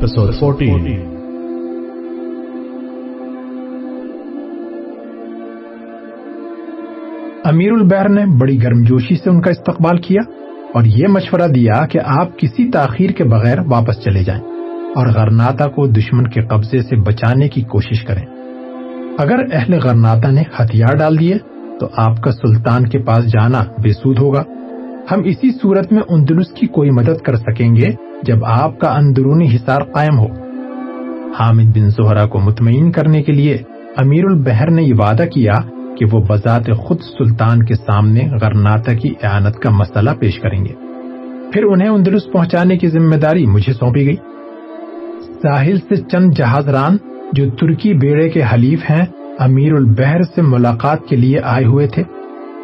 episode 14. امیر البحر نے بڑی گرم جوشی سے ان کا استقبال کیا اور یہ مشورہ دیا کہ آپ کسی تاخیر کے بغیر واپس چلے جائیں اور غرناتا کو دشمن کے قبضے سے بچانے کی کوشش کریں اگر اہل غرناتا نے ہتھیار ڈال دیے تو آپ کا سلطان کے پاس جانا بے سود ہوگا ہم اسی صورت میں اندلس کی کوئی مدد کر سکیں گے جب آپ کا اندرونی حصار قائم ہو۔ حامد بن زہرا کو مطمئن کرنے کے لیے امیر البحر نے یہ وعدہ کیا کہ وہ بذات خود سلطان کے سامنے غرناتا کی اعانت کا مسئلہ پیش کریں گے۔ پھر انہیں اندرس پہنچانے کی ذمہ داری مجھے سونپی گئی۔ ساحل سے چند جہاز ران جو ترکی بیڑے کے حلیف ہیں، امیر البحر سے ملاقات کے لیے آئے ہوئے تھے۔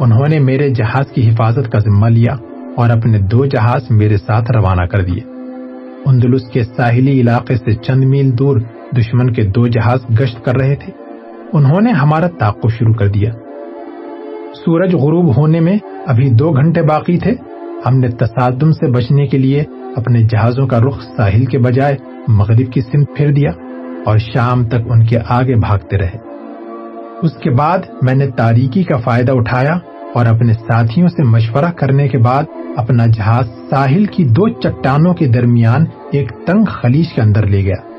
انہوں نے میرے جہاز کی حفاظت کا ذمہ لیا اور اپنے دو جہاز میرے ساتھ روانہ کر دیے۔ اندلس کے ساحلی علاقے سے چند میل دور دشمن کے دو جہاز گشت کر رہے تھے۔ انہوں نے ہمارا تعاقب شروع کر دیا۔ سورج غروب ہونے میں ابھی دو گھنٹے باقی تھے۔ ہم نے تصادم سے بچنے کے لیے اپنے جہازوں کا رخ ساحل کے بجائے مغرب کی سمت پھیر دیا اور شام تک ان کے آگے بھاگتے رہے۔ اس کے بعد میں نے تاریکی کا فائدہ اٹھایا اور اپنے ساتھیوں سے مشورہ کرنے کے بعد اپنا جہاز ساحل کی دو چٹانوں کے درمیان ایک تنگ خلیج کے اندر لے گیا۔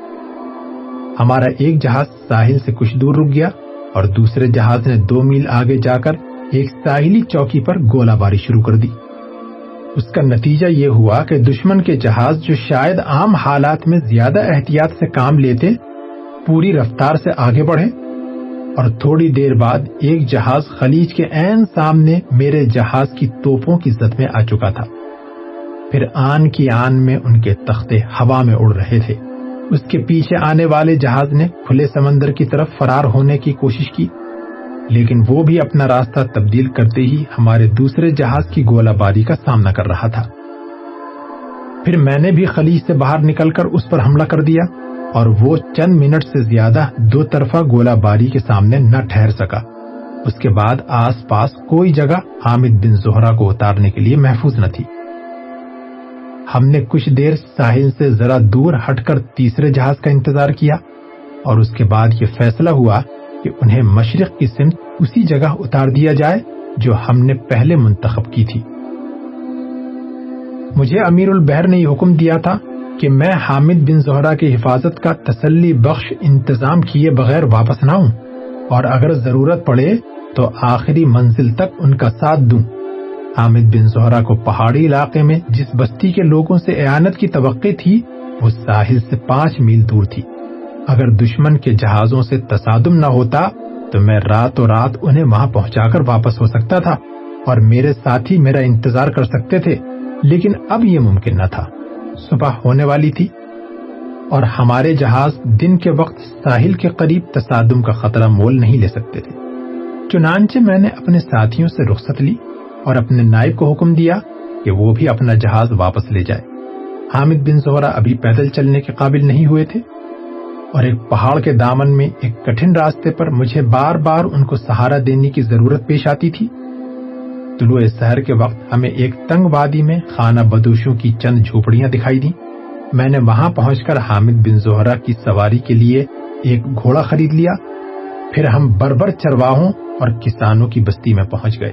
ہمارا ایک جہاز ساحل سے کچھ دور رک گیا اور دوسرے جہاز نے دو میل آگے جا کر ایک ساحلی چوکی پر گولہ باری شروع کر دی۔ اس کا نتیجہ یہ ہوا کہ دشمن کے جہاز جو شاید عام حالات میں زیادہ احتیاط سے کام لیتے، پوری رفتار سے آگے بڑھے اور تھوڑی دیر بعد ایک جہاز خلیج کے این سامنے میرے جہاز کی توپوں کی زد میں آ چکا تھا۔ پھر آن کی آن میں ان کے تختے ہوا میں اڑ رہے تھے۔ اس کے پیچھے آنے والے جہاز نے کھلے سمندر کی طرف فرار ہونے کی کوشش کی۔ لیکن وہ بھی اپنا راستہ تبدیل کرتے ہی ہمارے دوسرے جہاز کی گولہ باری کا سامنا کر رہا تھا۔ پھر میں نے بھی خلیج سے باہر نکل کر اس پر حملہ کر دیا اور وہ چند منٹ سے زیادہ دو طرفہ گولہ باری کے سامنے نہ ٹھہر سکا۔ اس کے بعد آس پاس کوئی جگہ حامد بن زہرا کو اتارنے کے لیے محفوظ نہ تھی۔ ہم نے کچھ دیر ساحل سے ذرا دور ہٹ کر تیسرے جہاز کا انتظار کیا اور اس کے بعد یہ فیصلہ ہوا کہ انہیں مشرق کی سمت اسی جگہ اتار دیا جائے جو ہم نے پہلے منتخب کی تھی۔ مجھے امیر البحر نے یہ حکم دیا تھا کہ میں حامد بن زہرا کی حفاظت کا تسلی بخش انتظام کیے بغیر واپس نہ ہوں اور اگر ضرورت پڑے تو آخری منزل تک ان کا ساتھ دوں۔ حامد بن زہرا کو پہاڑی علاقے میں جس بستی کے لوگوں سے اعانت کی توقع تھی، وہ ساحل سے پانچ میل دور تھی۔ اگر دشمن کے جہازوں سے تصادم نہ ہوتا، تو میں رات و رات انہیں وہاں پہنچا کر واپس ہو سکتا تھا اور میرے ساتھی میرا انتظار کر سکتے تھے، لیکن اب یہ ممکن نہ تھا۔ صبح ہونے والی تھی اور ہمارے جہاز دن کے وقت ساحل کے قریب تصادم کا خطرہ مول نہیں لے سکتے تھے۔ چنانچہ میں نے اپنے ساتھیوں سے رخصت لی۔ اور اپنے نائب کو حکم دیا کہ وہ بھی اپنا جہاز واپس لے جائے۔ حامد بن زہرا ابھی پیدل چلنے کے قابل نہیں ہوئے تھے اور ایک پہاڑ کے دامن میں ایک کٹھن راستے پر مجھے بار بار ان کو سہارا دینے کی ضرورت پیش آتی تھی۔ طلوع سحر کے وقت ہمیں ایک تنگ وادی میں خانہ بدوشوں کی چند جھوپڑیاں دکھائی دیں۔ میں نے وہاں پہنچ کر حامد بن زہرا کی سواری کے لیے ایک گھوڑا خرید لیا۔ پھر ہم بربر چرواہوں اور کسانوں کی بستی میں پہنچ گئے۔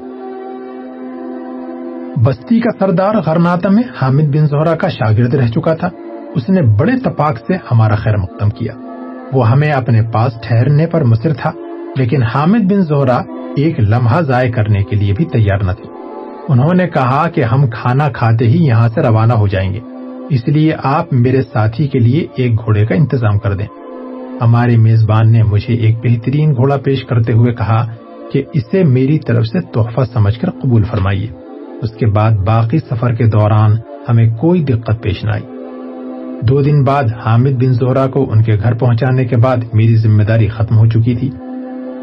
بستی کا سردار غرناتا میں حامد بن زہرا کا شاگرد رہ چکا تھا۔ اس نے بڑے تپاک سے ہمارا خیر مقدم کیا۔ وہ ہمیں اپنے پاس ٹھہرنے پر مصر تھا، لیکن حامد بن زہرا ایک لمحہ ضائع کرنے کے لیے بھی تیار نہ تھے۔ انہوں نے کہا کہ ہم کھانا کھاتے ہی یہاں سے روانہ ہو جائیں گے۔ اس لیے آپ میرے ساتھی کے لیے ایک گھوڑے کا انتظام کر دیں۔ ہمارے میزبان نے مجھے ایک بہترین گھوڑا پیش کرتے ہوئے کہا کہ اسے میری طرف سے تحفہ سمجھ کر قبول فرمائیے۔ اس کے بعد باقی سفر کے دوران ہمیں کوئی دقت پیش نہ آئی۔ دو دن بعد حامد بن زہرا کو ان کے گھر پہنچانے کے بعد میری ذمہ داری ختم ہو چکی تھی،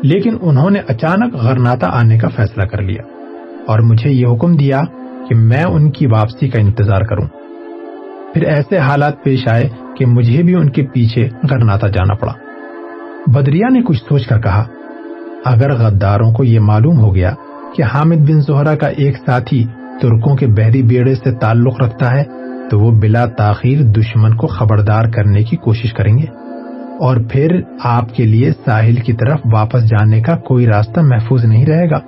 لیکن انہوں نے اچانک غرناتا آنے کا فیصلہ کر لیا اور مجھے یہ حکم دیا کہ میں ان کی واپسی کا انتظار کروں۔ پھر ایسے حالات پیش آئے کہ مجھے بھی ان کے پیچھے غرناتا جانا پڑا۔ بدریا نے کچھ سوچ کر کہا، اگر غداروں کو یہ معلوم ہو گیا کہ حامد بن زہرا کا ایک ساتھی ترکوں کے بحری بیڑے سے تعلق رکھتا ہے، تو وہ بلا تاخیر دشمن کو خبردار کرنے کی کوشش کریں گے۔ اور پھر آپ کے لیے ساحل کی طرف واپس جانے کا کوئی راستہ محفوظ نہیں رہے گا۔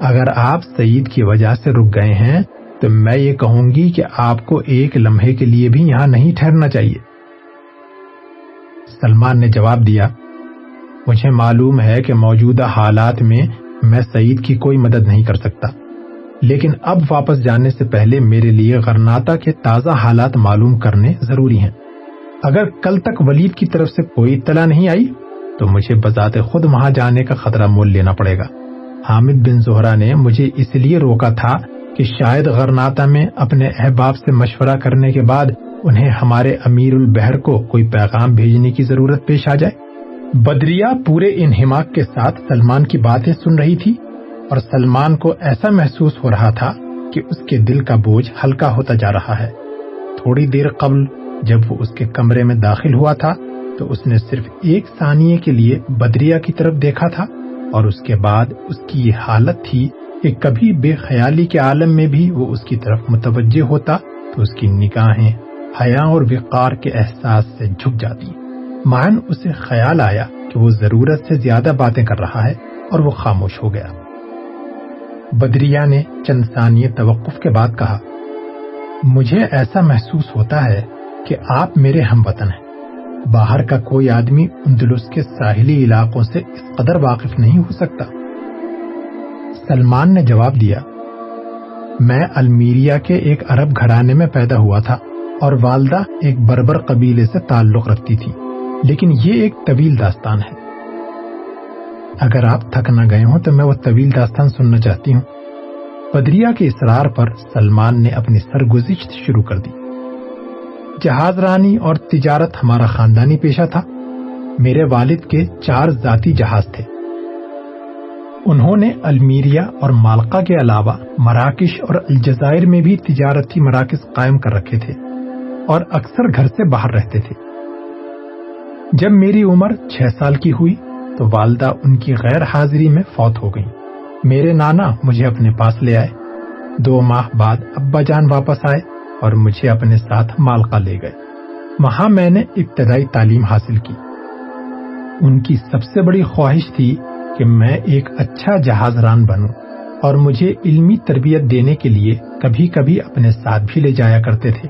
اگر آپ سعید کی وجہ سے رک گئے ہیں، تو میں یہ کہوں گی کہ آپ کو ایک لمحے کے لیے بھی یہاں نہیں ٹھہرنا چاہیے۔ سلمان نے جواب دیا، مجھے معلوم ہے کہ موجودہ حالات میں میں سعید کی کوئی مدد نہیں کر سکتا۔ لیکن اب واپس جانے سے پہلے میرے لیے غرناتا کے تازہ حالات معلوم کرنے ضروری ہیں۔ اگر کل تک ولید کی طرف سے کوئی اطلاع نہیں آئی، تو مجھے بذات خود وہاں جانے کا خطرہ مول لینا پڑے گا۔ حامد بن زہرا نے مجھے اس لیے روکا تھا کہ شاید غرناتا میں اپنے احباب سے مشورہ کرنے کے بعد انہیں ہمارے امیر البحر کو کوئی پیغام بھیجنے کی ضرورت پیش آ جائے۔ بدریا پورے انہماک کے ساتھ سلمان کی باتیں سن رہی تھی اور سلمان کو ایسا محسوس ہو رہا تھا کہ اس کے دل کا بوجھ ہلکا ہوتا جا رہا ہے۔ تھوڑی دیر قبل جب وہ اس کے کمرے میں داخل ہوا تھا تو اس نے صرف ایک ثانیے کے لیے بدریا کی طرف دیکھا تھا اور اس کے بعد اس کی یہ حالت تھی کہ کبھی بے خیالی کے عالم میں بھی وہ اس کی طرف متوجہ ہوتا تو اس کی نگاہیں حیا اور وقار کے احساس سے جھک جاتی۔ مان اسے خیال آیا کہ وہ ضرورت سے زیادہ باتیں کر رہا ہے اور وہ خاموش ہو گیا۔ بدریا نے چند ثانیے توقف کے بعد کہا، مجھے ایسا محسوس ہوتا ہے کہ آپ میرے ہم وطن ہیں۔ باہر کا کوئی آدمی اندلس کے ساحلی علاقوں سے اس قدر واقف نہیں ہو سکتا۔ سلمان نے جواب دیا، میں المیریا کے ایک عرب گھرانے میں پیدا ہوا تھا اور والدہ ایک بربر قبیلے سے تعلق رکھتی تھی لیکن یہ ایک طویل داستان ہے۔ اگر آپ تھک نہ گئے ہوں تو میں وہ طویل داستان سننا چاہتی ہوں۔ بدریا کے اصرار پر سلمان نے اپنی سرگزشت شروع کر دی۔ جہاز رانی اور تجارت ہمارا خاندانی پیشہ تھا۔ میرے والد کے چار ذاتی جہاز تھے۔ انہوں نے المیریا اور مالکا کے علاوہ مراکش اور الجزائر میں بھی تجارتی مراکز قائم کر رکھے تھے اور اکثر گھر سے باہر رہتے تھے۔ جب میری عمر چھ سال کی ہوئی تو والدہ ان کی غیر حاضری میں فوت ہو گئی میرے نانا مجھے اپنے پاس لے آئے۔ دو ماہ بعد ابا جان واپس آئے اور مجھے اپنے ساتھ مالکا لے گئے۔ وہاں میں نے ابتدائی تعلیم حاصل کی۔ ان کی سب سے بڑی خواہش تھی کہ میں ایک اچھا جہاز ران بنوں اور مجھے علمی تربیت دینے کے لیے کبھی کبھی اپنے ساتھ بھی لے جایا کرتے تھے۔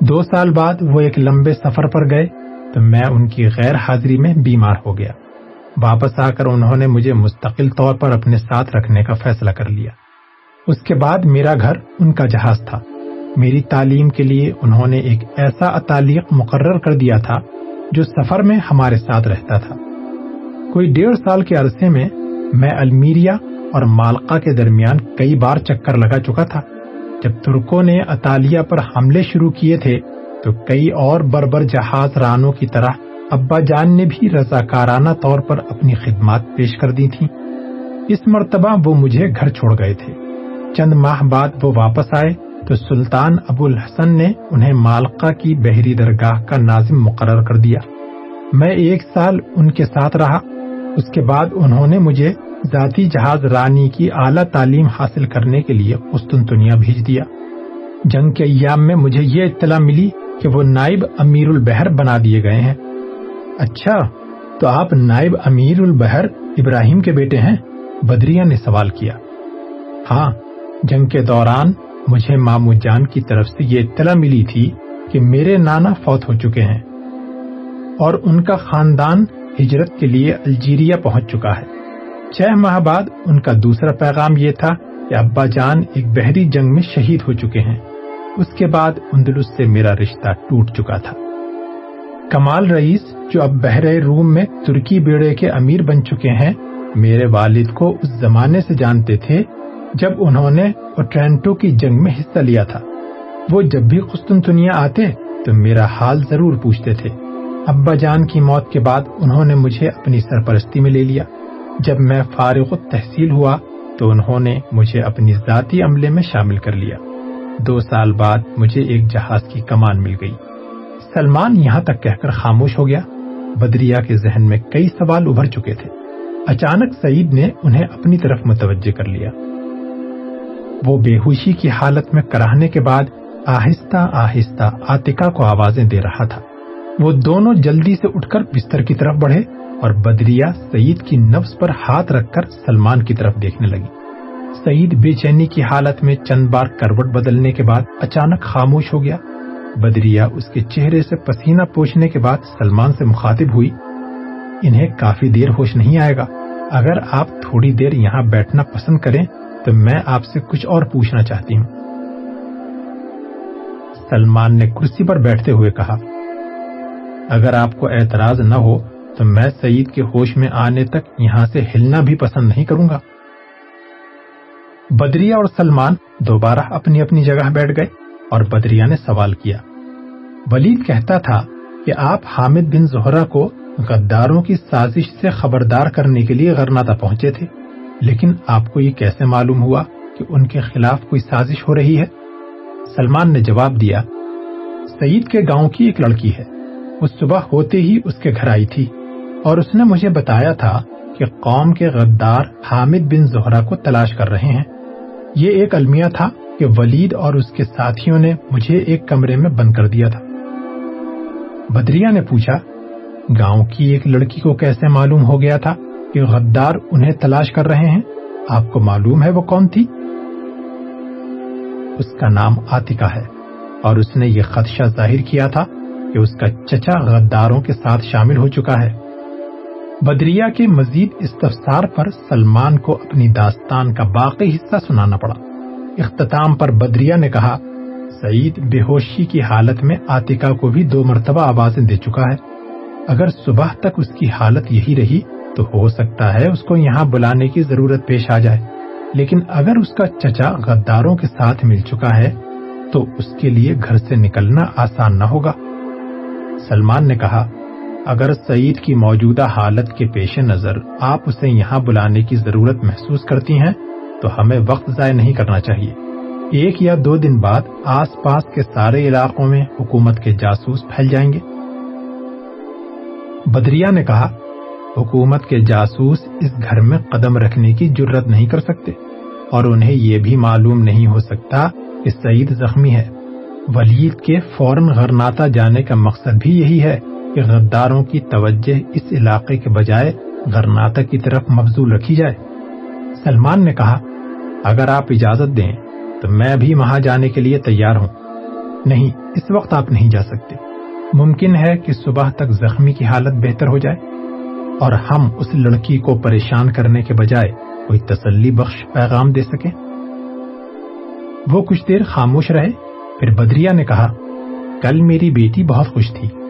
دو سال بعد وہ ایک لمبے سفر پر گئے میں ان کی غیر حاضری میں بیمار ہو گیا۔ واپس آ کر انہوں نے مجھے مستقل طور پر اپنے ساتھ رکھنے کا فیصلہ کر لیا۔ اس کے بعد میرا گھر ان کا جہاز تھا۔ میری تعلیم کے لیے انہوں نے ایک ایسا اطالیق مقرر کر دیا تھا جو سفر میں ہمارے ساتھ رہتا تھا۔ کوئی ڈیڑھ سال کے عرصے میں میں المیریا اور مالکا کے درمیان کئی بار چکر لگا چکا تھا۔ جب ترکوں نے اطالیہ پر حملے شروع کیے تھے تو کئی اور بربر جہاز رانوں کی طرح ابا جان نے بھی رضاکارانہ طور پر اپنی خدمات پیش کر دی تھی اس مرتبہ وہ مجھے گھر چھوڑ گئے تھے۔ چند ماہ بعد وہ واپس آئے تو سلطان ابو الحسن نے انہیں مالکا کی بحری درگاہ کا ناظم مقرر کر دیا۔ میں ایک سال ان کے ساتھ رہا۔ اس کے بعد انہوں نے مجھے ذاتی جہاز رانی کی اعلیٰ تعلیم حاصل کرنے کے لیے قسطنطنیہ بھیج دیا۔ جنگ کے ایام میں مجھے یہ اطلاع ملی کہ وہ نائب امیر البحر بنا دیے گئے ہیں۔ اچھا تو آپ نائب امیر البحر ابراہیم کے بیٹے ہیں؟ بدریا نے سوال کیا۔ ہاں جنگ کے دوران مجھے مامو جان کی طرف سے یہ اطلاع ملی تھی کہ میرے نانا فوت ہو چکے ہیں۔ اور ان کا خاندان ہجرت کے لیے الجیریا پہنچ چکا ہے۔ چھ ماہ بعد ان کا دوسرا پیغام یہ تھا کہ ابا جان ایک بحری جنگ میں شہید ہو چکے ہیں۔ اس کے بعد اندلس سے میرا رشتہ ٹوٹ چکا تھا۔ کمال رئیس جو اب بحر روم میں ترکی بیڑے کے امیر بن چکے ہیں، میرے والد کو اس زمانے سے جانتے تھے جب انہوں نے اوٹرینٹو کی جنگ میں حصہ لیا تھا۔ وہ جب بھی قسطنطنیہ آتے تو میرا حال ضرور پوچھتے تھے۔ ابا جان کی موت کے بعد انہوں نے مجھے اپنی سرپرستی میں لے لیا۔ جب میں فارغ تحصیل ہوا تو انہوں نے مجھے اپنی ذاتی عملے میں شامل کر لیا۔ دو سال بعد مجھے ایک جہاز کی کمان مل گئی۔ سلمان یہاں تک کہہ کر خاموش ہو گیا۔ بدریا کے ذہن میں کئی سوال ابھر چکے تھے۔ اچانک سعید نے انہیں اپنی طرف متوجہ کر لیا۔ وہ بے ہوشی کی حالت میں کراہنے کے بعد آہستہ آہستہ آتکا کو آوازیں دے رہا تھا۔ وہ دونوں جلدی سے اٹھ کر بستر کی طرف بڑھے اور بدریا سعید کی نفس پر ہاتھ رکھ کر سلمان کی طرف دیکھنے لگی۔ سعید بے چینی کی حالت میں چند بار کروٹ بدلنے کے بعد اچانک خاموش ہو گیا۔ بدریا اس کے چہرے سے پسینہ پوچھنے کے بعد سلمان سے مخاطب ہوئی۔ انہیں کافی دیر ہوش نہیں آئے گا۔ اگر آپ تھوڑی دیر یہاں بیٹھنا پسند کریں تو میں آپ سے کچھ اور پوچھنا چاہتی ہوں۔ سلمان نے کرسی پر بیٹھتے ہوئے کہا، اگر آپ کو اعتراض نہ ہو تو میں سعید کے ہوش میں آنے تک یہاں سے ہلنا بھی پسند نہیں کروں گا۔ بدریا اور سلمان دوبارہ اپنی اپنی جگہ بیٹھ گئے اور بدریا نے سوال کیا۔ ولید کہتا تھا کہ آپ حامد بن زہرا کو غداروں کی سازش سے خبردار کرنے کے لیے غرناتا پہنچے تھے، لیکن آپ کو یہ کیسے معلوم ہوا کہ ان کے خلاف کوئی سازش ہو رہی ہے؟ سلمان نے جواب دیا، سعید کے گاؤں کی ایک لڑکی ہے۔ وہ صبح ہوتے ہی اس کے گھر آئی تھی اور اس نے مجھے بتایا تھا کہ قوم کے غدار حامد بن زہرا کو تلاش کر رہے ہیں۔ یہ ایک المیہ تھا کہ ولید اور اس کے ساتھیوں نے مجھے ایک کمرے میں بند کر دیا تھا۔ بدریا نے پوچھا، گاؤں کی ایک لڑکی کو کیسے معلوم ہو گیا تھا کہ غدار انہیں تلاش کر رہے ہیں؟ آپ کو معلوم ہے وہ کون تھی؟ اس کا نام آتکا ہے اور اس نے یہ خدشہ ظاہر کیا تھا کہ اس کا چچا غداروں کے ساتھ شامل ہو چکا ہے۔ بدریا کے مزید استفسار پر سلمان کو اپنی داستان کا باقی حصہ سنانا پڑا۔ اختتام پر بدریا نے کہا، سعید بے ہوشی کی حالت میں آتکا کو بھی دو مرتبہ آوازیں دے چکا ہے۔ اگر صبح تک اس کی حالت یہی رہی تو ہو سکتا ہے اس کو یہاں بلانے کی ضرورت پیش آ جائے۔ لیکن اگر اس کا چچا غداروں کے ساتھ مل چکا ہے تو اس کے لیے گھر سے نکلنا آسان نہ ہوگا۔ سلمان نے کہا اگر سعید کی موجودہ حالت کے پیش نظر آپ اسے یہاں بلانے کی ضرورت محسوس کرتی ہیں، تو ہمیں وقت ضائع نہیں کرنا چاہیے۔ ایک یا دو دن بعد آس پاس کے سارے علاقوں میں حکومت کے جاسوس پھیل جائیں گے۔ بدریا نے کہا، حکومت کے جاسوس اس گھر میں قدم رکھنے کی جرت نہیں کر سکتے، اور انہیں یہ بھی معلوم نہیں ہو سکتا کہ سعید زخمی ہے۔ ولید کے فوراً غرناتا جانے کا مقصد بھی یہی ہے کہ غداروں کی توجہ اس علاقے کے بجائے غرناتا کی طرف مبزول رکھی جائے۔ سلمان نے کہا، اگر آپ اجازت دیں تو میں بھی وہاں جانے کے لیے تیار ہوں۔ نہیں، اس وقت آپ نہیں جا سکتے۔ ممکن ہے کہ صبح تک زخمی کی حالت بہتر ہو جائے۔ اور ہم اس لڑکی کو پریشان کرنے کے بجائے کوئی تسلی بخش پیغام دے سکیں؟ وہ کچھ دیر خاموش رہے، پھر بدریا نے کہا، کل میری بیٹی بہت خوش تھی۔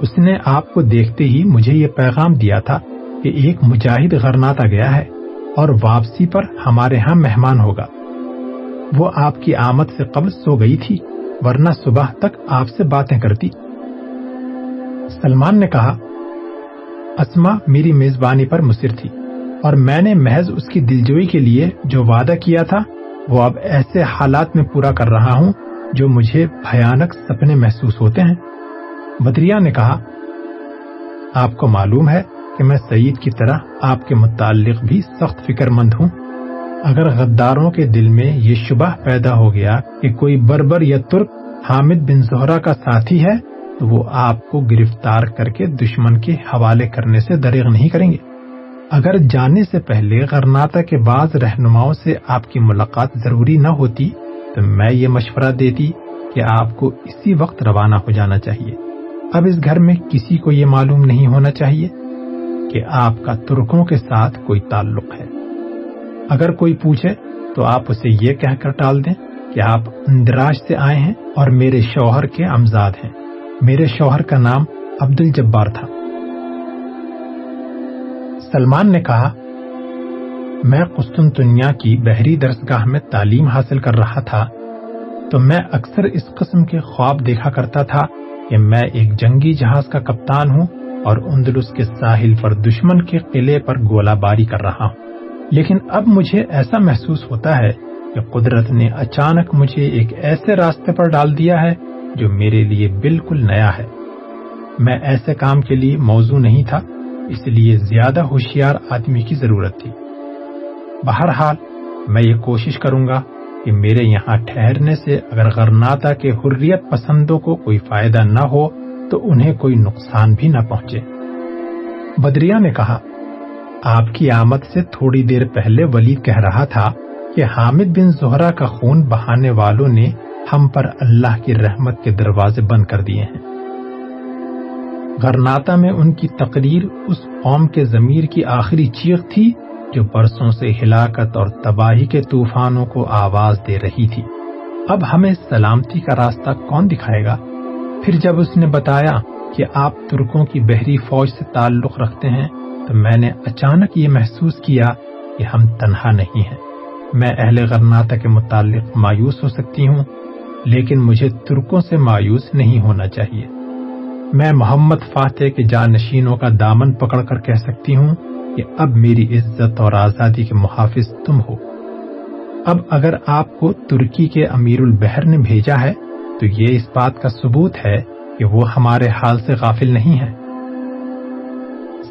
اس نے آپ کو دیکھتے ہی مجھے یہ پیغام دیا تھا کہ ایک مجاہد غرناتا گیا ہے اور واپسی پر ہمارے ہاں مہمان ہوگا۔ وہ آپ کی آمد سے قبل سو گئی تھی، ورنہ صبح تک آپ سے باتیں کرتی۔ سلمان نے کہا اسما میری میزبانی پر مصر تھی اور میں نے محض اس کی دلجوئی کے لیے جو وعدہ کیا تھا، وہ اب ایسے حالات میں پورا کر رہا ہوں جو مجھے بھیانک سپنے محسوس ہوتے ہیں۔ بدریا نے کہا، آپ کو معلوم ہے کہ میں سعید کی طرح آپ کے متعلق بھی سخت فکر مند ہوں۔ اگر غداروں کے دل میں یہ شبہ پیدا ہو گیا کہ کوئی بربر یا ترک حامد بن زہرا کا ساتھی ہے، تو وہ آپ کو گرفتار کر کے دشمن کے حوالے کرنے سے دریغ نہیں کریں گے۔ اگر جانے سے پہلے غرناتا کے بعض رہنماؤں سے آپ کی ملاقات ضروری نہ ہوتی، تو میں یہ مشورہ دیتی کہ آپ کو اسی وقت روانہ ہو جانا چاہیے۔ اب اس گھر میں کسی کو یہ معلوم نہیں ہونا چاہیے کہ آپ کا ترکوں کے ساتھ کوئی تعلق ہے۔ اگر کوئی پوچھے تو آپ اسے یہ کہہ کر ٹال دیں کہ آپ اندراج سے آئے ہیں اور میرے شوہر کے امزاد ہیں۔ میرے شوہر کا نام عبد الجبار تھا۔ سلمان نے کہا، میں قسطنطنیہ کی بحری درسگاہ میں تعلیم حاصل کر رہا تھا تو میں اکثر اس قسم کے خواب دیکھا کرتا تھا کہ میں ایک جنگی جہاز کا کپتان ہوں اور اندلس کے ساحل پر دشمن کے قلعے پر گولہ باری کر رہا ہوں۔ لیکن اب مجھے ایسا محسوس ہوتا ہے کہ قدرت نے اچانک مجھے ایک ایسے راستے پر ڈال دیا ہے جو میرے لیے بالکل نیا ہے۔ میں ایسے کام کے لیے موضوع نہیں تھا، اس لیے زیادہ ہوشیار آدمی کی ضرورت تھی۔ بہرحال، میں یہ کوشش کروں گا کہ میرے یہاں ٹھہرنے سے اگر غرناتا کے حریت پسندوں کو کوئی فائدہ نہ ہو، تو انہیں کوئی نقصان بھی نہ پہنچے۔ بدریا نے کہا، آپ کی آمد سے تھوڑی دیر پہلے ولید کہہ رہا تھا کہ حامد بن زہرا کا خون بہانے والوں نے ہم پر اللہ کی رحمت کے دروازے بند کر دیے ہیں۔ غرناتا میں ان کی تقریر اس قوم کے ضمیر کی آخری چیخ تھی جو برسوں سے ہلاکت اور تباہی کے طوفانوں کو آواز دے رہی تھی۔ اب ہمیں سلامتی کا راستہ کون دکھائے گا؟ پھر جب اس نے بتایا کہ آپ ترکوں کی بحری فوج سے تعلق رکھتے ہیں، تو میں نے اچانک یہ محسوس کیا کہ ہم تنہا نہیں ہیں۔ میں اہل غرناتا کے متعلق مایوس ہو سکتی ہوں، لیکن مجھے ترکوں سے مایوس نہیں ہونا چاہیے۔ میں محمد فاتح کے جانشینوں کا دامن پکڑ کر کہہ سکتی ہوں کہ اب میری عزت اور آزادی کے محافظ تم ہو۔ اب اگر آپ کو ترکی کے امیر البحر نے بھیجا ہے، تو یہ اس بات کا ثبوت ہے کہ وہ ہمارے حال سے غافل نہیں ہے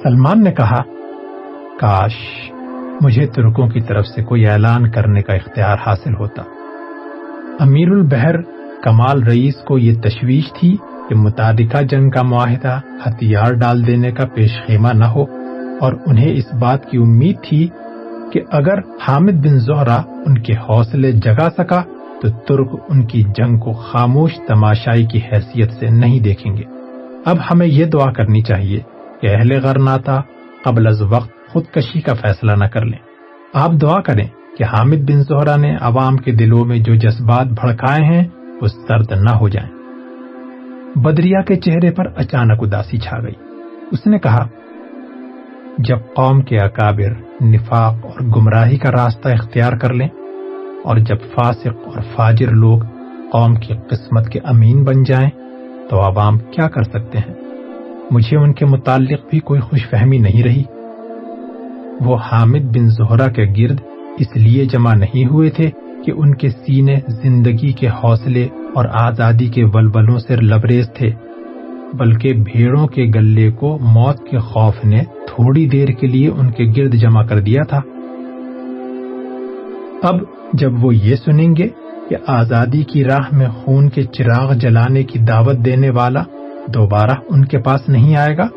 سلمان نے کہا، کاش مجھے ترکوں کی طرف سے کوئی اعلان کرنے کا اختیار حاصل ہوتا۔ امیر البحر کمال رئیس کو یہ تشویش تھی کہ متعدقہ جنگ کا معاہدہ ہتھیار ڈال دینے کا پیش خیمہ نہ ہو۔ اور انہیں اس بات کی امید تھی کہ اگر حامد بن زہرا ان کے حوصلے جگا سکا تو ترک ان کی جنگ کو خاموش تماشائی کی حیثیت سے نہیں دیکھیں گے۔ اب ہمیں یہ دعا کرنی چاہیے کہ اہل غرناتا قبل از وقت خودکشی کا فیصلہ نہ کر لیں۔ آپ دعا کریں کہ حامد بن زہرا نے عوام کے دلوں میں جو جذبات بھڑکائے ہیں وہ سرد نہ ہو جائیں۔ بدریا کے چہرے پر اچانک اداسی چھا گئی۔ اس نے کہا جب قوم کے اکابر نفاق اور گمراہی کا راستہ اختیار کر لیں اور جب فاسق اور فاجر لوگ قوم کی قسمت کے امین بن جائیں تو عوام کیا کر سکتے ہیں؟ مجھے ان کے متعلق بھی کوئی خوش فہمی نہیں رہی۔ وہ حامد بن زہرا کے گرد اس لیے جمع نہیں ہوئے تھے کہ ان کے سینے زندگی کے حوصلے اور آزادی کے ولولوں سے لبریز تھے، بلکہ بھیڑوں کے گلے کو موت کے خوف نے تھوڑی دیر کے لیے ان کے گرد جمع کر دیا تھا۔ اب جب وہ یہ سنیں گے کہ آزادی کی راہ میں خون کے چراغ جلانے کی دعوت دینے والا دوبارہ ان کے پاس نہیں آئے گا،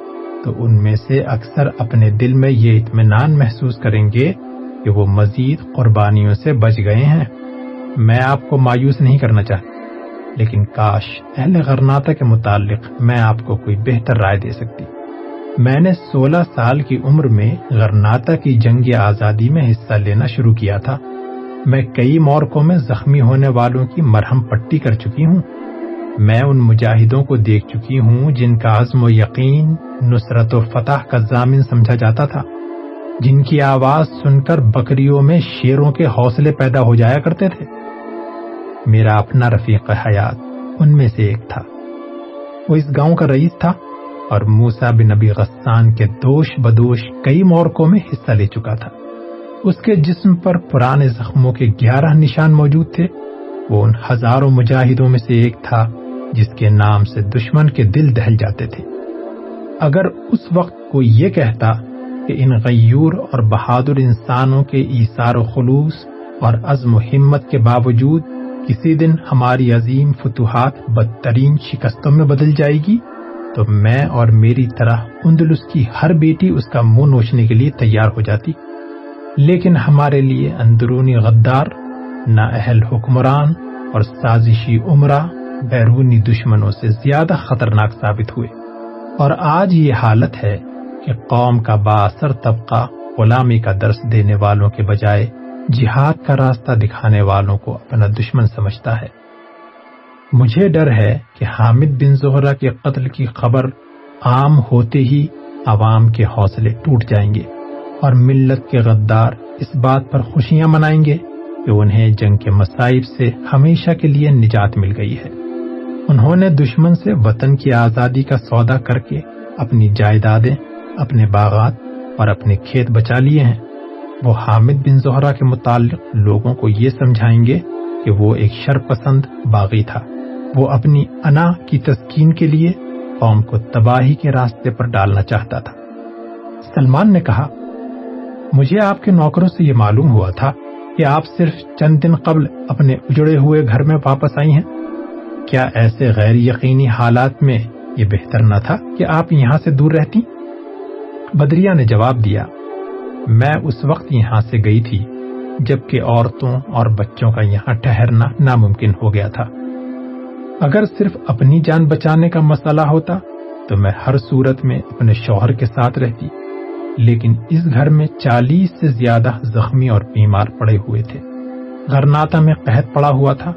تو ان میں سے اکثر اپنے دل میں یہ اطمینان محسوس کریں گے کہ وہ مزید قربانیوں سے بچ گئے ہیں۔ میں آپ کو مایوس نہیں کرنا چاہتا، لیکن کاش اہل غرناتا کے متعلق میں آپ کو کوئی بہتر رائے دے سکتی۔ میں نے سولہ سال کی عمر میں غرناتا کی جنگ آزادی میں حصہ لینا شروع کیا تھا۔ میں کئی مورکوں میں زخمی ہونے والوں کی مرہم پٹی کر چکی ہوں۔ میں ان مجاہدوں کو دیکھ چکی ہوں جن کا عزم و یقین، نصرت و فتح کا ضامن سمجھا جاتا تھا۔ جن کی آواز سن کر بکریوں میں شیروں کے حوصلے پیدا ہو جایا کرتے تھے۔ میرا اپنا رفیق حیات ان میں سے ایک تھا۔ وہ اس گاؤں کا رئیس تھا۔ اور موسا بن نبی غسان کے دوش بدوش کئی مورکوں میں حصہ لے چکا تھا۔ اس کے جسم پر پرانے زخموں کے گیارہ نشان موجود تھے۔ وہ ان ہزاروں مجاہدوں میں سے ایک تھا جس کے نام سے دشمن کے دل دہل جاتے تھے۔ اگر اس وقت کوئی یہ کہتا کہ ان غیور اور بہادر انسانوں کے ایثار و خلوص اور عزم و ہمت کے باوجود کسی دن ہماری عظیم فتوحات بدترین شکستوں میں بدل جائے گی۔ تو میں اور میری طرح اندلس کی ہر بیٹی اس کا منہ نوچنے کے لیے تیار ہو جاتی۔ لیکن ہمارے لیے اندرونی غدار نا اہل حکمران اور سازشی عمرہ بیرونی دشمنوں سے زیادہ خطرناک ثابت ہوئے۔ اور آج یہ حالت ہے کہ قوم کا باثر طبقہ غلامی کا درس دینے والوں کے بجائے جہاد کا راستہ دکھانے والوں کو اپنا دشمن سمجھتا ہے۔ مجھے ڈر ہے کہ حامد بن زہرا کے قتل کی خبر عام ہوتے ہی عوام کے حوصلے ٹوٹ جائیں گے اور ملت کے غدار اس بات پر خوشیاں منائیں گے کہ انہیں جنگ کے مصائب سے ہمیشہ کے لیے نجات مل گئی ہے۔ انہوں نے دشمن سے وطن کی آزادی کا سودا کر کے اپنی جائیدادیں، اپنے باغات اور اپنے کھیت بچا لیے ہیں۔ وہ حامد بن زہرا کے متعلق لوگوں کو یہ سمجھائیں گے کہ وہ ایک شر پسند باغی تھا۔ وہ اپنی انا کی تسکین کے لیے قوم کو تباہی کے راستے پر ڈالنا چاہتا تھا۔ سلمان نے کہا، مجھے آپ کے نوکروں سے یہ معلوم ہوا تھا کہ آپ صرف چند دن قبل اپنے اجڑے ہوئے گھر میں واپس آئی ہیں۔ کیا ایسے غیر یقینی حالات میں یہ بہتر نہ تھا کہ آپ یہاں سے دور رہتی؟ بدریہ نے جواب دیا، میں اس وقت یہاں سے گئی تھی جبکہ عورتوں اور بچوں کا یہاں ٹہرنا ناممکن ہو گیا تھا۔ اگر صرف اپنی جان بچانے کا مسئلہ ہوتا، تو میں ہر صورت میں اپنے شوہر کے ساتھ رہتی۔ لیکن اس گھر میں چالیس سے زیادہ زخمی اور بیمار پڑے ہوئے تھے۔ غرناتا میں قحط پڑا ہوا تھا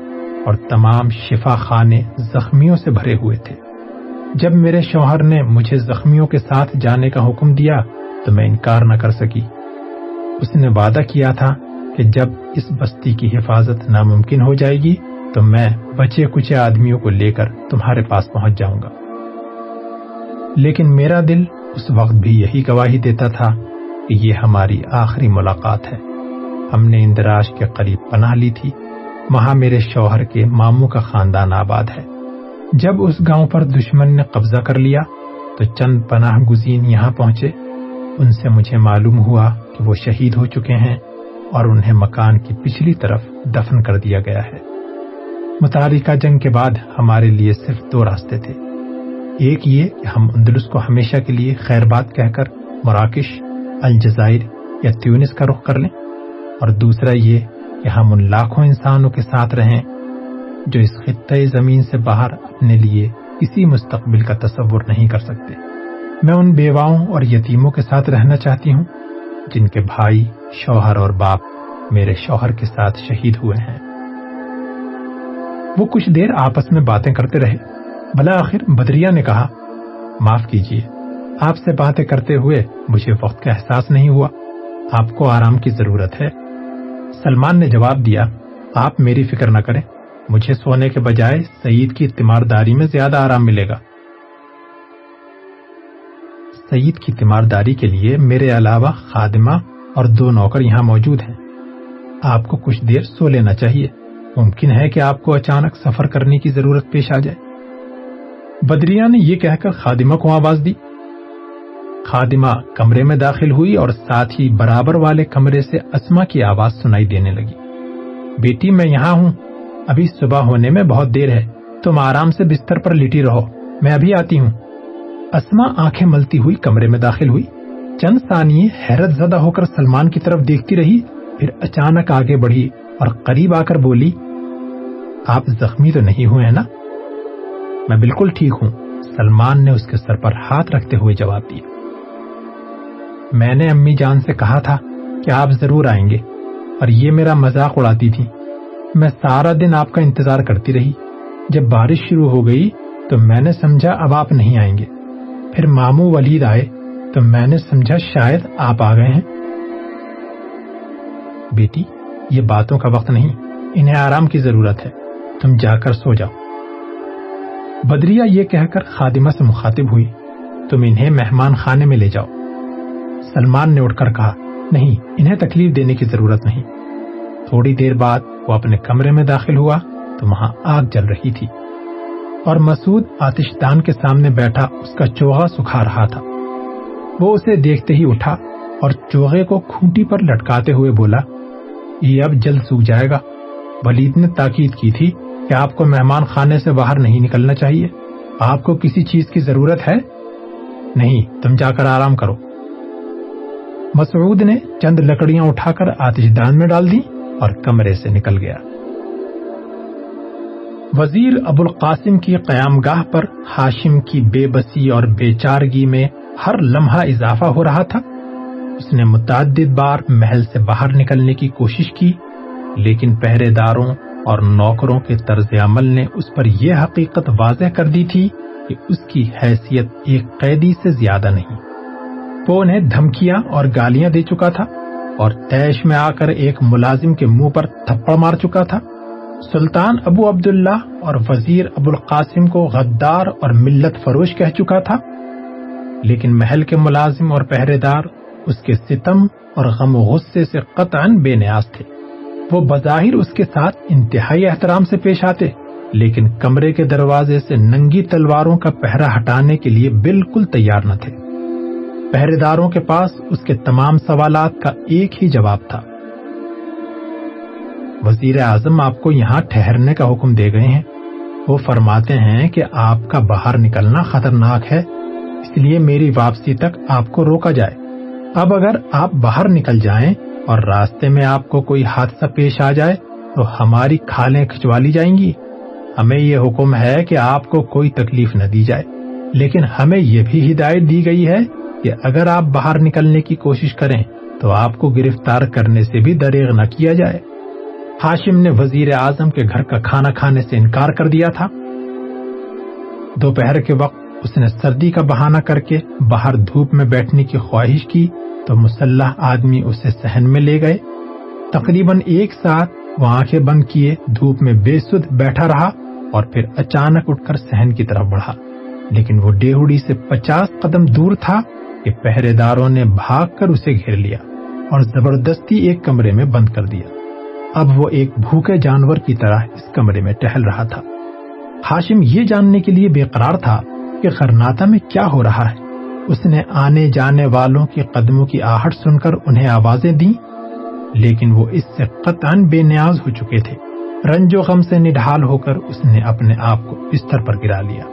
اور تمام شفا خانے زخمیوں سے بھرے ہوئے تھے۔ جب میرے شوہر نے مجھے زخمیوں کے ساتھ جانے کا حکم دیا، تو میں انکار نہ کر سکی۔ اس نے وعدہ کیا تھا کہ جب اس بستی کی حفاظت ناممکن ہو جائے گی تو میں بچے کچے آدمیوں کو لے کر تمہارے پاس پہنچ جاؤں گا۔ لیکن میرا دل اس وقت بھی یہی گواہی دیتا تھا کہ یہ ہماری آخری ملاقات ہے۔ ہم نے اندراج کے قریب پناہ لی تھی۔ وہاں میرے شوہر کے ماموں کا خاندان آباد ہے۔ جب اس گاؤں پر دشمن نے قبضہ کر لیا تو چند پناہ گزین یہاں پہنچے۔ ان سے مجھے معلوم ہوا کہ وہ شہید ہو چکے ہیں اور انہیں مکان کی پچھلی طرف دفن کر دیا گیا ہے۔ متحرکہ جنگ کے بعد ہمارے لیے صرف دو راستے تھے۔ ایک یہ کہ ہم اندلس کو ہمیشہ کے لیے خیر بات کہہ کر مراکش، الجزائر یا تیونس کا رخ کر لیں۔ اور دوسرا یہ کہ ہم ان لاکھوں انسانوں کے ساتھ رہیں جو اس خطۂ زمین سے باہر اپنے لیے کسی مستقبل کا تصور نہیں کر سکتے۔ میں ان بیواؤں اور یتیموں کے ساتھ رہنا چاہتی ہوں جن کے بھائی، شوہر اور باپ میرے شوہر کے ساتھ شہید ہوئے ہیں۔ وہ کچھ دیر آپس میں باتیں کرتے رہے۔ بلا آخر بدریا نے کہا، معاف کیجیے آپ سے باتیں کرتے ہوئے مجھے وقت کا احساس نہیں ہوا۔ آپ کو آرام کی ضرورت ہے۔ سلمان نے جواب دیا، آپ میری فکر نہ کریں، مجھے سونے کے بجائے سعید کی تیمارداری میں زیادہ آرام ملے گا۔ سعید کی تیمارداری کے لیے میرے علاوہ خادمہ اور دو نوکر یہاں موجود ہیں۔ آپ کو کچھ دیر سو لینا چاہیے۔ ممکن ہے کہ آپ کو اچانک سفر کرنے کی ضرورت پیش آ جائے۔ بدریا نے یہ کہہ کر خادمہ کو آواز دی۔ خادمہ کمرے میں داخل ہوئی اور ساتھ ہی برابر والے کمرے سے اسما کی آواز سنائی دینے لگی۔ بیٹی، میں یہاں ہوں۔ ابھی صبح ہونے میں بہت دیر ہے۔ تم آرام سے بستر پر لیٹی رہو۔ میں ابھی آتی ہوں۔ اسما آنکھیں ملتی ہوئی کمرے میں داخل ہوئی۔ چند ثانیے حیرت زدہ ہو کر سلمان کی طرف دیکھتی رہی۔ پھر اچانک آگے بڑھی۔ اور قریب آ کر بولی، آپ زخمی تو نہیں ہوئے ہیں نا? میں بالکل ٹھیک ہوں. سلمان نے اس کے سر پر ہاتھ رکھتے ہوئے جواب دیا، میں نے امی جان سے کہا تھا کہ آپ ضرور آئیں گے اور یہ میرا مذاق اڑاتی تھی میں سارا دن آپ کا انتظار کرتی رہی۔ جب بارش شروع ہو گئی تو میں نے سمجھا اب آپ نہیں آئیں گے۔ پھر مامو ولید آئے تو میں نے سمجھا شاید آپ آ گئے ہیں۔ بیٹی یہ باتوں کا وقت نہیں، انہیں آرام کی ضرورت ہے۔ تم جا کر سو جاؤ۔ بدریا یہ کہہ کر خادمہ سے مخاطب ہوئی، تم انہیں مہمان خانے میں لے جاؤ۔ سلمان نے اٹھ کر کہا، نہیں، انہیں تکلیف دینے کی ضرورت نہیں۔ تھوڑی دیر بعد وہ اپنے کمرے میں داخل ہوا، تو وہاں آگ جل رہی تھی۔ اور مسعود آتش دان کے سامنے بیٹھا، اس کا چوغا سکھا رہا تھا۔ وہ اسے دیکھتے ہی اٹھا اور چوغے کو کھونٹی پر لٹکاتے ہوئے بولا یہ اب جلد سوکھ جائے گا۔ ولید نے تاکید کی تھی کہ آپ کو مہمان خانے سے باہر نہیں نکلنا چاہیے۔ آپ کو کسی چیز کی ضرورت ہے؟ نہیں، تم جا کر آرام کرو۔ مسعود نے چند لکڑیاں اٹھا کر آتش دان میں ڈال دی اور کمرے سے نکل گیا۔ وزیر ابو القاسم کی قیام گاہ پر ہاشم کی بے بسی اور بے چارگی میں ہر لمحہ اضافہ ہو رہا تھا۔ اس نے متعدد بار محل سے باہر نکلنے کی کوشش کی، لیکن پہرے داروں اور نوکروں کے طرز عمل نے اس پر یہ حقیقت واضح کر دی تھی کہ اس کی حیثیت ایک قیدی سے زیادہ نہیں۔ وہ انہیں دھمکیاں اور گالیاں دے چکا تھا اور تیش میں آ کر ایک ملازم کے منہ پر تھپڑ مار چکا تھا۔ سلطان ابو عبداللہ اور وزیر ابو القاسم کو غدار اور ملت فروش کہہ چکا تھا، لیکن محل کے ملازم اور پہرے دار اس کے ستم اور غم و غصے سے قطعا بے نیاز تھے۔ وہ بظاہر اس کے ساتھ انتہائی احترام سے پیش آتے، لیکن کمرے کے دروازے سے ننگی تلواروں کا پہرا ہٹانے کے لیے بالکل تیار نہ تھے۔ پہرے داروں کے پاس اس کے تمام سوالات کا ایک ہی جواب تھا۔ وزیر اعظم آپ کو یہاں ٹھہرنے کا حکم دے گئے ہیں۔ وہ فرماتے ہیں کہ آپ کا باہر نکلنا خطرناک ہے، اس لیے میری واپسی تک آپ کو روکا جائے۔ اب اگر آپ باہر نکل جائیں اور راستے میں آپ کو کوئی حادثہ پیش آ جائے تو ہماری کھالیں کھچوا لی جائیں گی۔ ہمیں یہ حکم ہے کہ آپ کو کوئی تکلیف نہ دی جائے۔ لیکن ہمیں یہ بھی ہدایت دی گئی ہے کہ اگر آپ باہر نکلنے کی کوشش کریں تو آپ کو گرفتار کرنے سے بھی دریغ نہ کیا جائے۔ ہاشم نے وزیر اعظم کے گھر کا کھانا کھانے سے انکار کر دیا تھا۔ دوپہر کے وقت اس نے سردی کا بہانہ کر کے باہر دھوپ میں بیٹھنے کی خواہش کی۔ تو مسلح آدمی اسے سہن میں لے گئے۔ تقریباً ایک ساتھ وہ آنکھیں بند کیے، دھوپ میں بے سدھ بیٹھا رہا اور پھر اچانک اٹھ کر سہن کی طرف بڑھا۔ لیکن وہ ڈیہڑی سے پچاس قدم دور تھا کہ پہرے داروں نے بھاگ کر اسے گھیر لیا اور زبردستی ایک کمرے میں بند کر دیا۔ اب وہ ایک بھوکے جانور کی طرح اس کمرے میں ٹہل رہا تھا۔ ہاشم یہ جاننے کے لیے بے قرار تھا کہ خرناتا میں کیا ہو رہا ہے۔ اس نے آنے جانے والوں کے قدموں کی آہٹ سن کر انہیں آوازیں دیں، لیکن وہ اس سے قطعا بے نیاز ہو چکے تھے۔ رنج و غم سے نڈھال ہو کر اس نے اپنے آپ کو بستر پر گرا لیا۔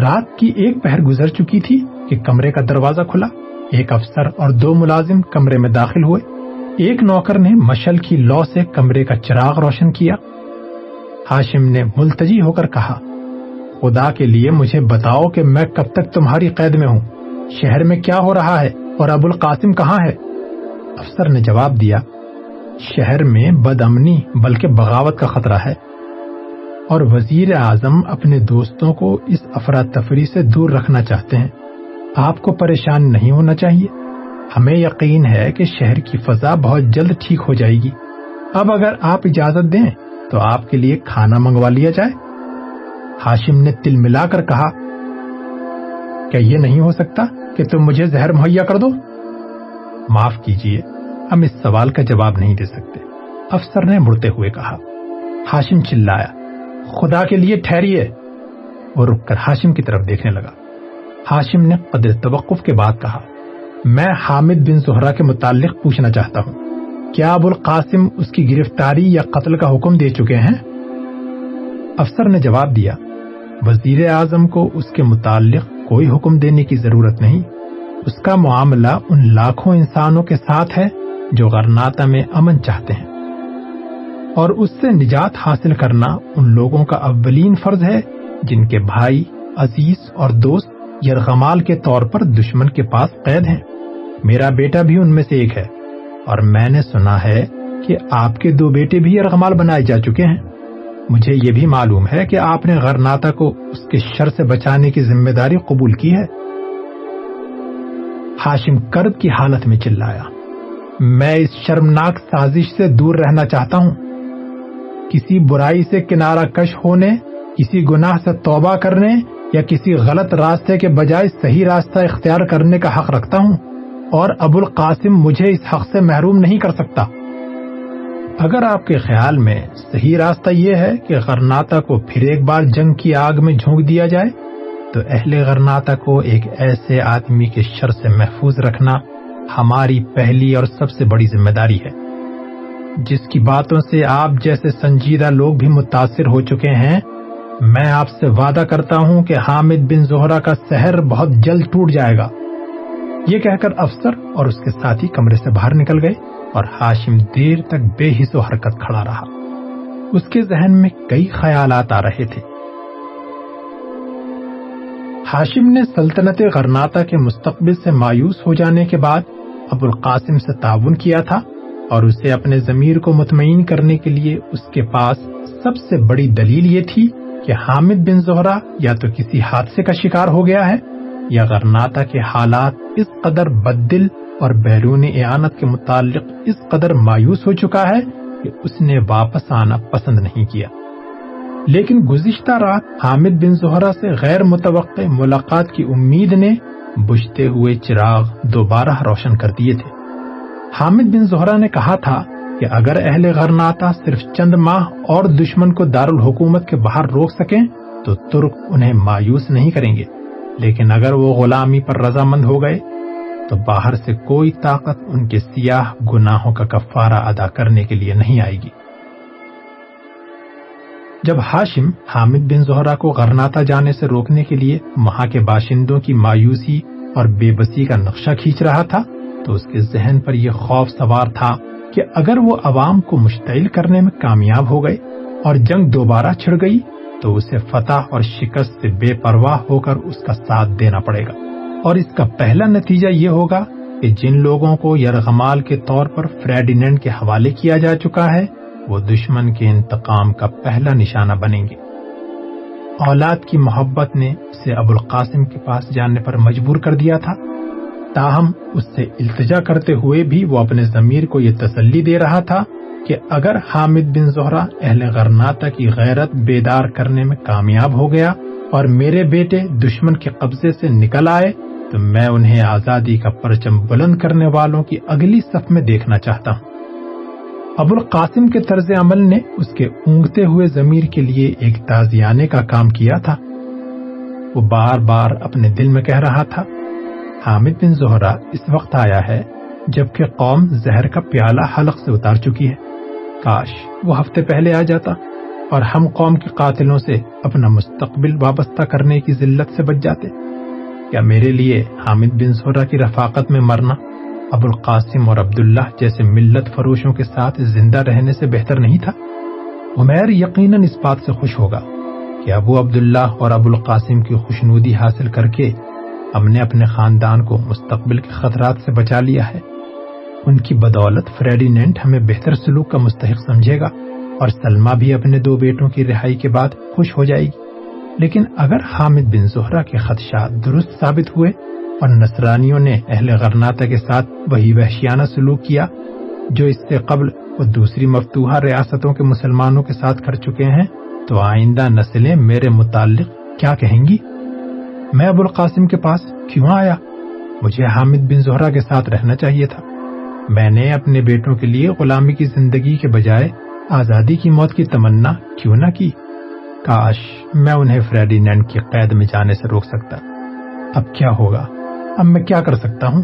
رات کی ایک پہر گزر چکی تھی کہ کمرے کا دروازہ کھلا۔ ایک افسر اور دو ملازم کمرے میں داخل ہوئے۔ ایک نوکر نے مشل کی لو سے کمرے کا چراغ روشن کیا۔ ہاشم نے ملتجی ہو کر کہا خدا کے لیے مجھے بتاؤ کہ میں کب تک تمہاری قید میں ہوں۔ شہر میں کیا ہو رہا ہے اور ابو القاسم کہاں ہے؟ افسر نے جواب دیا، شہر میں بد امنی بلکہ بغاوت کا خطرہ ہے۔ اور وزیر اعظم اپنے دوستوں کو اس افراتفری سے دور رکھنا چاہتے ہیں۔ آپ کو پریشان نہیں ہونا چاہیے۔ ہمیں یقین ہے کہ شہر کی فضا بہت جلد ٹھیک ہو جائے گی۔ اب اگر آپ اجازت دیں تو آپ کے لیے کھانا منگوا لیا جائے۔ ہاشم نے تل ملا کر کہا، کیا یہ نہیں ہو سکتا کہ تم مجھے زہر مہیا کر دو? معاف کیجیے ہم اس سوال کا جواب نہیں دے سکتے، افسر نے مڑتے ہوئے کہا۔ ہاشم چلایا، خدا کے لیے ٹھہریے! وہ رک کر ہاشم کی طرف دیکھنے لگا۔ ہاشم نے قدر توقف کے بعد کہا، میں حامد بن زہرا کے متعلق پوچھنا چاہتا ہوں۔ کیا ابو القاسم اس کی گرفتاری یا قتل کا حکم دے چکے ہیں؟ افسر نے جواب دیا وزیر اعظم کو اس کے متعلق کوئی حکم دینے کی ضرورت نہیں۔ اس کا معاملہ ان لاکھوں انسانوں کے ساتھ ہے جو غرناتا میں امن چاہتے ہیں۔ اور اس سے نجات حاصل کرنا ان لوگوں کا اولین فرض ہے جن کے بھائی، عزیز اور دوست یرغمال کے طور پر دشمن کے پاس قید ہیں۔ میرا بیٹا بھی ان میں سے ایک ہے اور میں نے سنا ہے کہ آپ کے دو بیٹے بھی یرغمال بنائے جا چکے ہیں۔ مجھے یہ بھی معلوم ہے کہ آپ نے غرناتا کو اس کے شر سے بچانے کی ذمہ داری قبول کی ہے۔ ہاشم کرب کی حالت میں چلایا۔ میں اس شرمناک سازش سے دور رہنا چاہتا ہوں۔ کسی برائی سے کنارہ کش ہونے، کسی گناہ سے توبہ کرنے یا کسی غلط راستے کے بجائے صحیح راستہ اختیار کرنے کا حق رکھتا ہوں۔ اور ابو القاسم مجھے اس حق سے محروم نہیں کر سکتا۔ اگر آپ کے خیال میں صحیح راستہ یہ ہے کہ غرناتا کو پھر ایک بار جنگ کی آگ میں جھونک دیا جائے، تو اہل غرناتا کو ایک ایسے آدمی کے شر سے محفوظ رکھنا ہماری پہلی اور سب سے بڑی ذمہ داری ہے۔ جس کی باتوں سے آپ جیسے سنجیدہ لوگ بھی متاثر ہو چکے ہیں، میں آپ سے وعدہ کرتا ہوں کہ حامد بن زہرا کا سحر بہت جلد ٹوٹ جائے گا۔ یہ کہہ کر افسر اور اس کے ساتھی کمرے سے باہر نکل گئے۔ اور ہاشم دیر تک بے حص و حرکت کھڑا رہا۔ اس کے ذہن میں کئی خیالات آ رہے تھے۔ ہاشم نے سلطنت غرناتا کے مستقبل سے مایوس ہو جانے کے بعد ابو القاسم سے تعاون کیا تھا اور اسے اپنے ضمیر کو مطمئن کرنے کے لیے اس کے پاس سب سے بڑی دلیل یہ تھی کہ حامد بن زہرا یا تو کسی حادثے کا شکار ہو گیا ہے یا غرناتا کے حالات اس قدر بددل اور بیرون اعانت کے متعلق اس قدر مایوس ہو چکا ہے کہ اس نے واپس آنا پسند نہیں کیا۔ لیکن گزشتہ رات حامد بن زہرا سے غیر متوقع ملاقات کی امید نے بجھتے ہوئے چراغ دوبارہ روشن کر دیے تھے۔ حامد بن زہرا نے کہا تھا کہ اگر اہل غرناتا صرف چند ماہ اور دشمن کو دارالحکومت کے باہر روک سکیں، تو ترک انہیں مایوس نہیں کریں گے۔ لیکن اگر وہ غلامی پر رضامند ہو گئے تو باہر سے کوئی طاقت ان کے سیاہ گناہوں کا کفارہ ادا کرنے کے لیے نہیں آئے گی۔ جب ہاشم حامد بن زہرا کو غرناتا جانے سے روکنے کے لیے وہاں کے باشندوں کی مایوسی اور بے بسی کا نقشہ کھینچ رہا تھا، تو اس کے ذہن پر یہ خوف سوار تھا کہ اگر وہ عوام کو مشتعل کرنے میں کامیاب ہو گئے اور جنگ دوبارہ چھڑ گئی، تو اسے فتح اور شکست سے بے پرواہ ہو کر اس کا ساتھ دینا پڑے گا۔ اور اس کا پہلا نتیجہ یہ ہوگا کہ جن لوگوں کو یرغمال کے طور پر فریڈینڈ کے حوالے کیا جا چکا ہے، وہ دشمن کے انتقام کا پہلا نشانہ بنیں گے۔ اولاد کی محبت نے اسے ابو القاسم کے پاس جانے پر مجبور کر دیا تھا۔ تاہم، اس سے التجا کرتے ہوئے بھی وہ اپنے ضمیر کو یہ تسلی دے رہا تھا کہ اگر حامد بن زہرا اہل غرناتا کی غیرت بیدار کرنے میں کامیاب ہو گیا اور میرے بیٹے دشمن کے قبضے سے نکل آئے تو میں انہیں آزادی کا پرچم بلند کرنے والوں کی اگلی صف میں دیکھنا چاہتا ہوں۔ ابو القاسم کے طرز عمل نے اس کے اونگتے ہوئے ضمیر کے لیے ایک تازیانے کا کام کیا تھا۔ وہ بار بار اپنے دل میں کہہ رہا تھا، حامد بن زہرا اس وقت آیا ہے جبکہ قوم زہر کا پیالہ حلق سے اتار چکی ہے۔ کاش وہ ہفتے پہلے آ جاتا اور ہم قوم کے قاتلوں سے اپنا مستقبل وابستہ کرنے کی ذلت سے بچ جاتے۔ کیا میرے لیے حامد بن زہرا کی رفاقت میں مرنا، ابو القاسم اور عبداللہ جیسے ملت فروشوں کے ساتھ زندہ رہنے سے بہتر نہیں تھا؟ عمیر یقیناً اس بات سے خوش ہوگا کہ ابو عبداللہ اور ابو القاسم کی خوشنودی حاصل کر کے ہم نے اپنے خاندان کو مستقبل کے خطرات سے بچا لیا ہے۔ ان کی بدولت فریڈینٹ ہمیں بہتر سلوک کا مستحق سمجھے گا اور سلما بھی اپنے دو بیٹوں کی رہائی کے بعد خوش ہو جائے گی۔ لیکن اگر حامد بن زہرا کے خدشات درست ثابت ہوئے اور نصرانیوں نے اہل غرناتا کے ساتھ وہی وحشیانہ سلوک کیا جو اس سے قبل وہ دوسری مفتوحہ ریاستوں کے مسلمانوں کے ساتھ کر چکے ہیں، تو آئندہ نسلیں میرے متعلق کیا کہیں گی؟ میں ابو القاسم کے پاس کیوں آیا؟ مجھے حامد بن زہرا کے ساتھ رہنا چاہیے تھا۔ میں نے اپنے بیٹوں کے لیے غلامی کی زندگی کے بجائے آزادی کی موت کی تمنا کیوں نہ کی؟ کاش میں انہیں فریڈینڈ کی قید میں جانے سے روک سکتا۔ اب کیا ہوگا؟ اب میں کیا کر سکتا ہوں؟